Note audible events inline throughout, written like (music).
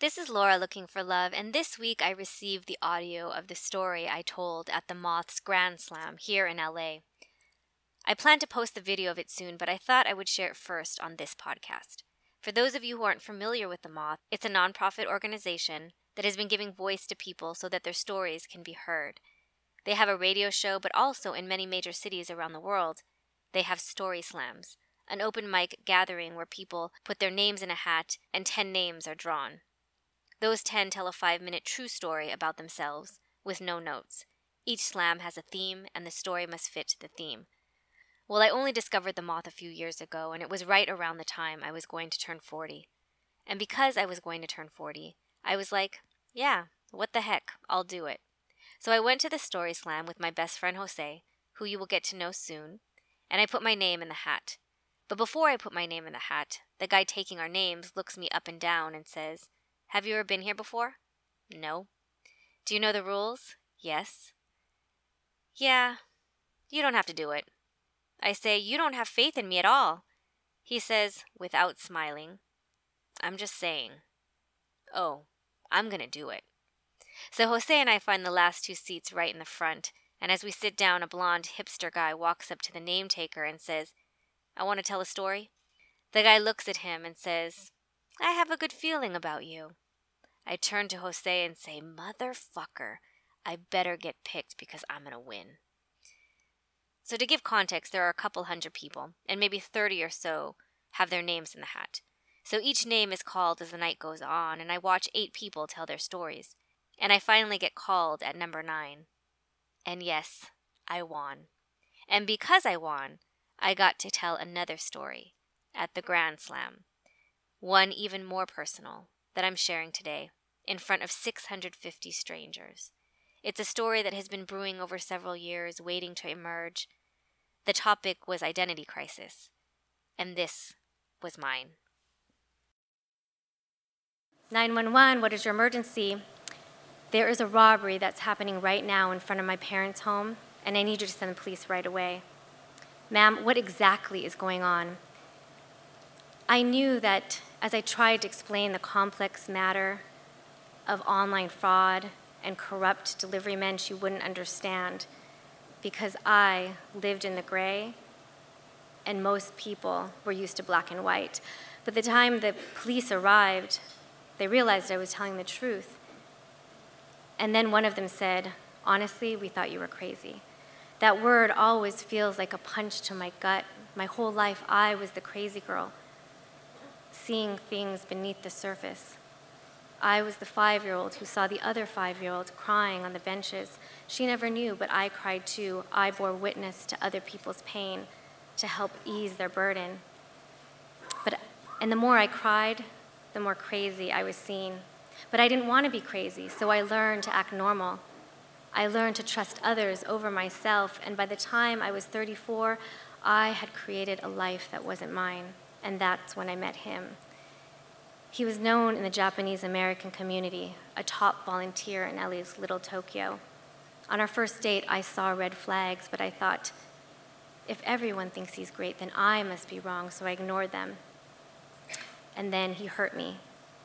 This is Laura looking for love, and this week I received the audio of the story I told at the Moth's Grand Slam here in LA. I plan to post the video of it soon, but I thought I would share it first on this podcast. For those of you who aren't familiar with the Moth, it's a nonprofit organization that has been giving voice to people so that their stories can be heard. They have a radio show, but also in many major cities around the world, they have story slams, an open mic gathering where people put their names in a hat and 10 names are drawn. Those 10 tell a five minute true story about themselves, with no notes. Each slam has a theme, and the story must fit the theme. Well, I only discovered the moth a few years ago, and it was right around the time I was going to turn 40. And because I was going to turn 40, I was like, yeah, what the heck, I'll do it. So I went to the story slam with my best friend Jose, who you will get to know soon, and I put my name in the hat. But before I put my name in the hat, the guy taking our names looks me up and down and says, have you ever been here before? No. Do you know the rules? Yes. Yeah. You don't have to do it. I say, You don't have faith in me at all. He says, without smiling, I'm just saying. Oh, I'm going to do it. So Jose and I find the last two seats right in the front, and as we sit down, a blond hipster guy walks up to the name taker and says, I want to tell a story. The guy looks at him and says, I have a good feeling about you. I turn to Jose and say, Motherfucker, I better get picked because I'm going to win. So, to give context, there are a couple hundred people, and maybe 30 or so have their names in the hat. So each name is called as the night goes on, and I watch eight people tell their stories. And I finally get called at number nine. And yes, I won. And because I won, I got to tell another story at the Grand Slam one even more personal that I'm sharing today in front of 650 strangers. It's a story that has been brewing over several years, waiting to emerge. The topic was identity crisis, and this was mine. 911, what is your emergency? There is a robbery that's happening right now in front of my parents' home, and I need you to send the police right away. Ma'am, what exactly is going on? I knew that as I tried to explain the complex matter of online fraud and corrupt delivery men, she wouldn't understand because I lived in the gray and most people were used to black and white. But the time the police arrived, they realized I was telling the truth. And then one of them said, Honestly, we thought you were crazy. That word always feels like a punch to my gut. My whole life, I was the crazy girl seeing things beneath the surface. I was the five year old who saw the other five year old crying on the benches. She never knew, but I cried too. I bore witness to other people's pain to help ease their burden. But, and the more I cried, the more crazy I was seen. But I didn't want to be crazy, so I learned to act normal. I learned to trust others over myself, and by the time I was 34, I had created a life that wasn't mine and that's when I met him. He was known in the Japanese American community, a top volunteer in LA's Little Tokyo. On our first date, I saw red flags, but I thought, if everyone thinks he's great, then I must be wrong, so I ignored them. And then he hurt me,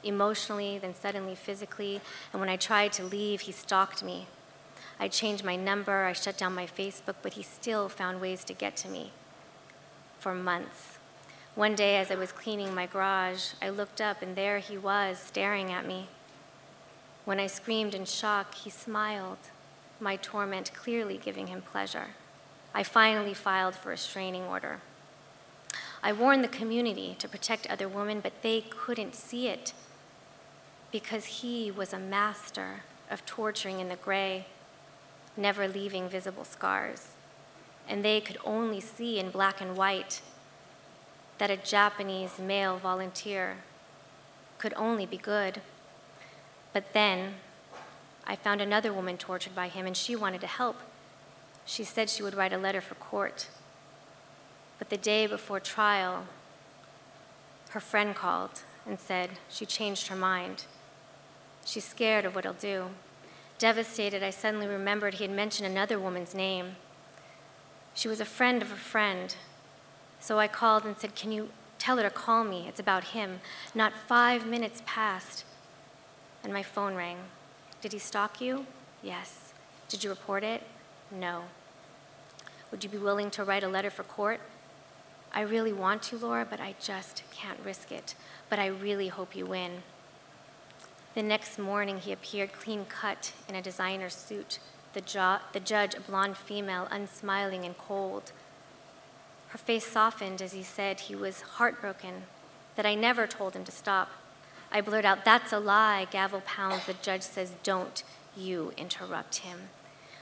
emotionally, then suddenly physically, and when I tried to leave, he stalked me. I changed my number, I shut down my Facebook, but he still found ways to get to me for months. One day, as I was cleaning my garage, I looked up and there he was, staring at me. When I screamed in shock, he smiled, my torment clearly giving him pleasure. I finally filed for a restraining order. I warned the community to protect other women, but they couldn't see it because he was a master of torturing in the gray, never leaving visible scars. And they could only see in black and white that a Japanese male volunteer could only be good. But then I found another woman tortured by him, and she wanted to help. She said she would write a letter for court. But the day before trial, her friend called and said she changed her mind. She's scared of what he'll do. Devastated, I suddenly remembered he had mentioned another woman's name. She was a friend of a friend, so I called and said, Can you tell her to call me? It's about him. Not five minutes passed and my phone rang. Did he stalk you? Yes. Did you report it? No. Would you be willing to write a letter for court? I really want to, Laura, but I just can't risk it. But I really hope you win. The next morning, he appeared clean cut in a designer suit, the, jo- the judge, a blonde female, unsmiling and cold. Her face softened as he said he was heartbroken, that I never told him to stop. I blurt out, That's a lie. Gavel pounds. The judge says, Don't you interrupt him.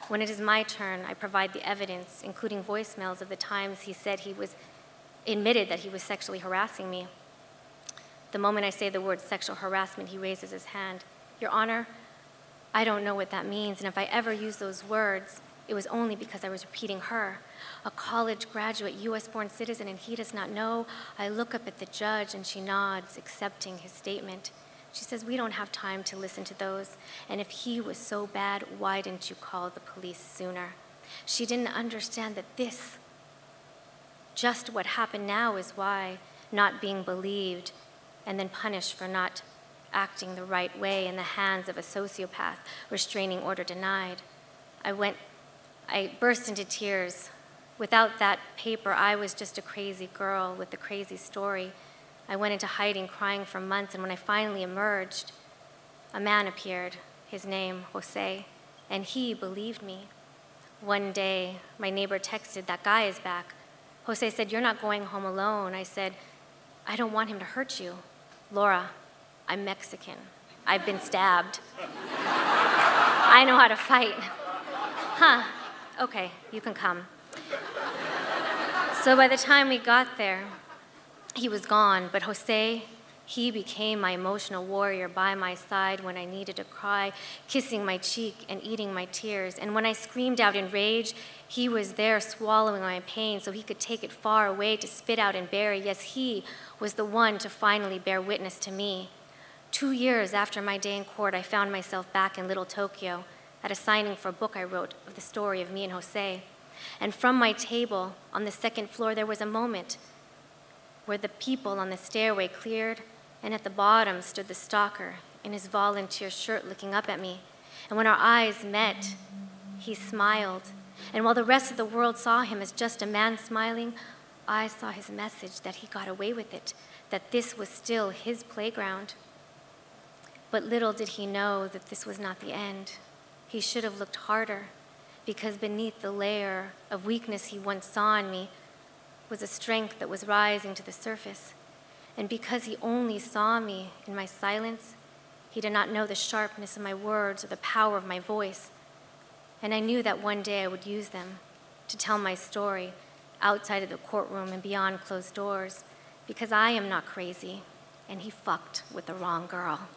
When it is my turn, I provide the evidence, including voicemails of the times he said he was admitted that he was sexually harassing me. The moment I say the word sexual harassment, he raises his hand. Your Honor, I don't know what that means, and if I ever use those words, it was only because I was repeating her. A college graduate, US born citizen, and he does not know. I look up at the judge and she nods, accepting his statement. She says, We don't have time to listen to those. And if he was so bad, why didn't you call the police sooner? She didn't understand that this, just what happened now, is why not being believed and then punished for not acting the right way in the hands of a sociopath, restraining order denied. I went I burst into tears. Without that paper, I was just a crazy girl with a crazy story. I went into hiding, crying for months, and when I finally emerged, a man appeared, his name, Jose, and he believed me. One day, my neighbor texted, That guy is back. Jose said, You're not going home alone. I said, I don't want him to hurt you. Laura, I'm Mexican. I've been stabbed. (laughs) I know how to fight. Huh, okay, you can come. So by the time we got there, he was gone, but Jose, he became my emotional warrior by my side when I needed to cry, kissing my cheek and eating my tears. And when I screamed out in rage, he was there swallowing my pain so he could take it far away to spit out and bury. Yes, he was the one to finally bear witness to me. Two years after my day in court, I found myself back in Little Tokyo at a signing for a book I wrote of the story of me and Jose. And from my table on the second floor, there was a moment where the people on the stairway cleared, and at the bottom stood the stalker in his volunteer shirt looking up at me. And when our eyes met, he smiled. And while the rest of the world saw him as just a man smiling, I saw his message that he got away with it, that this was still his playground. But little did he know that this was not the end. He should have looked harder, because beneath the layer of weakness he once saw in me was a strength that was rising to the surface. And because he only saw me in my silence, he did not know the sharpness of my words or the power of my voice. And I knew that one day I would use them to tell my story outside of the courtroom and beyond closed doors, because I am not crazy, and he fucked with the wrong girl.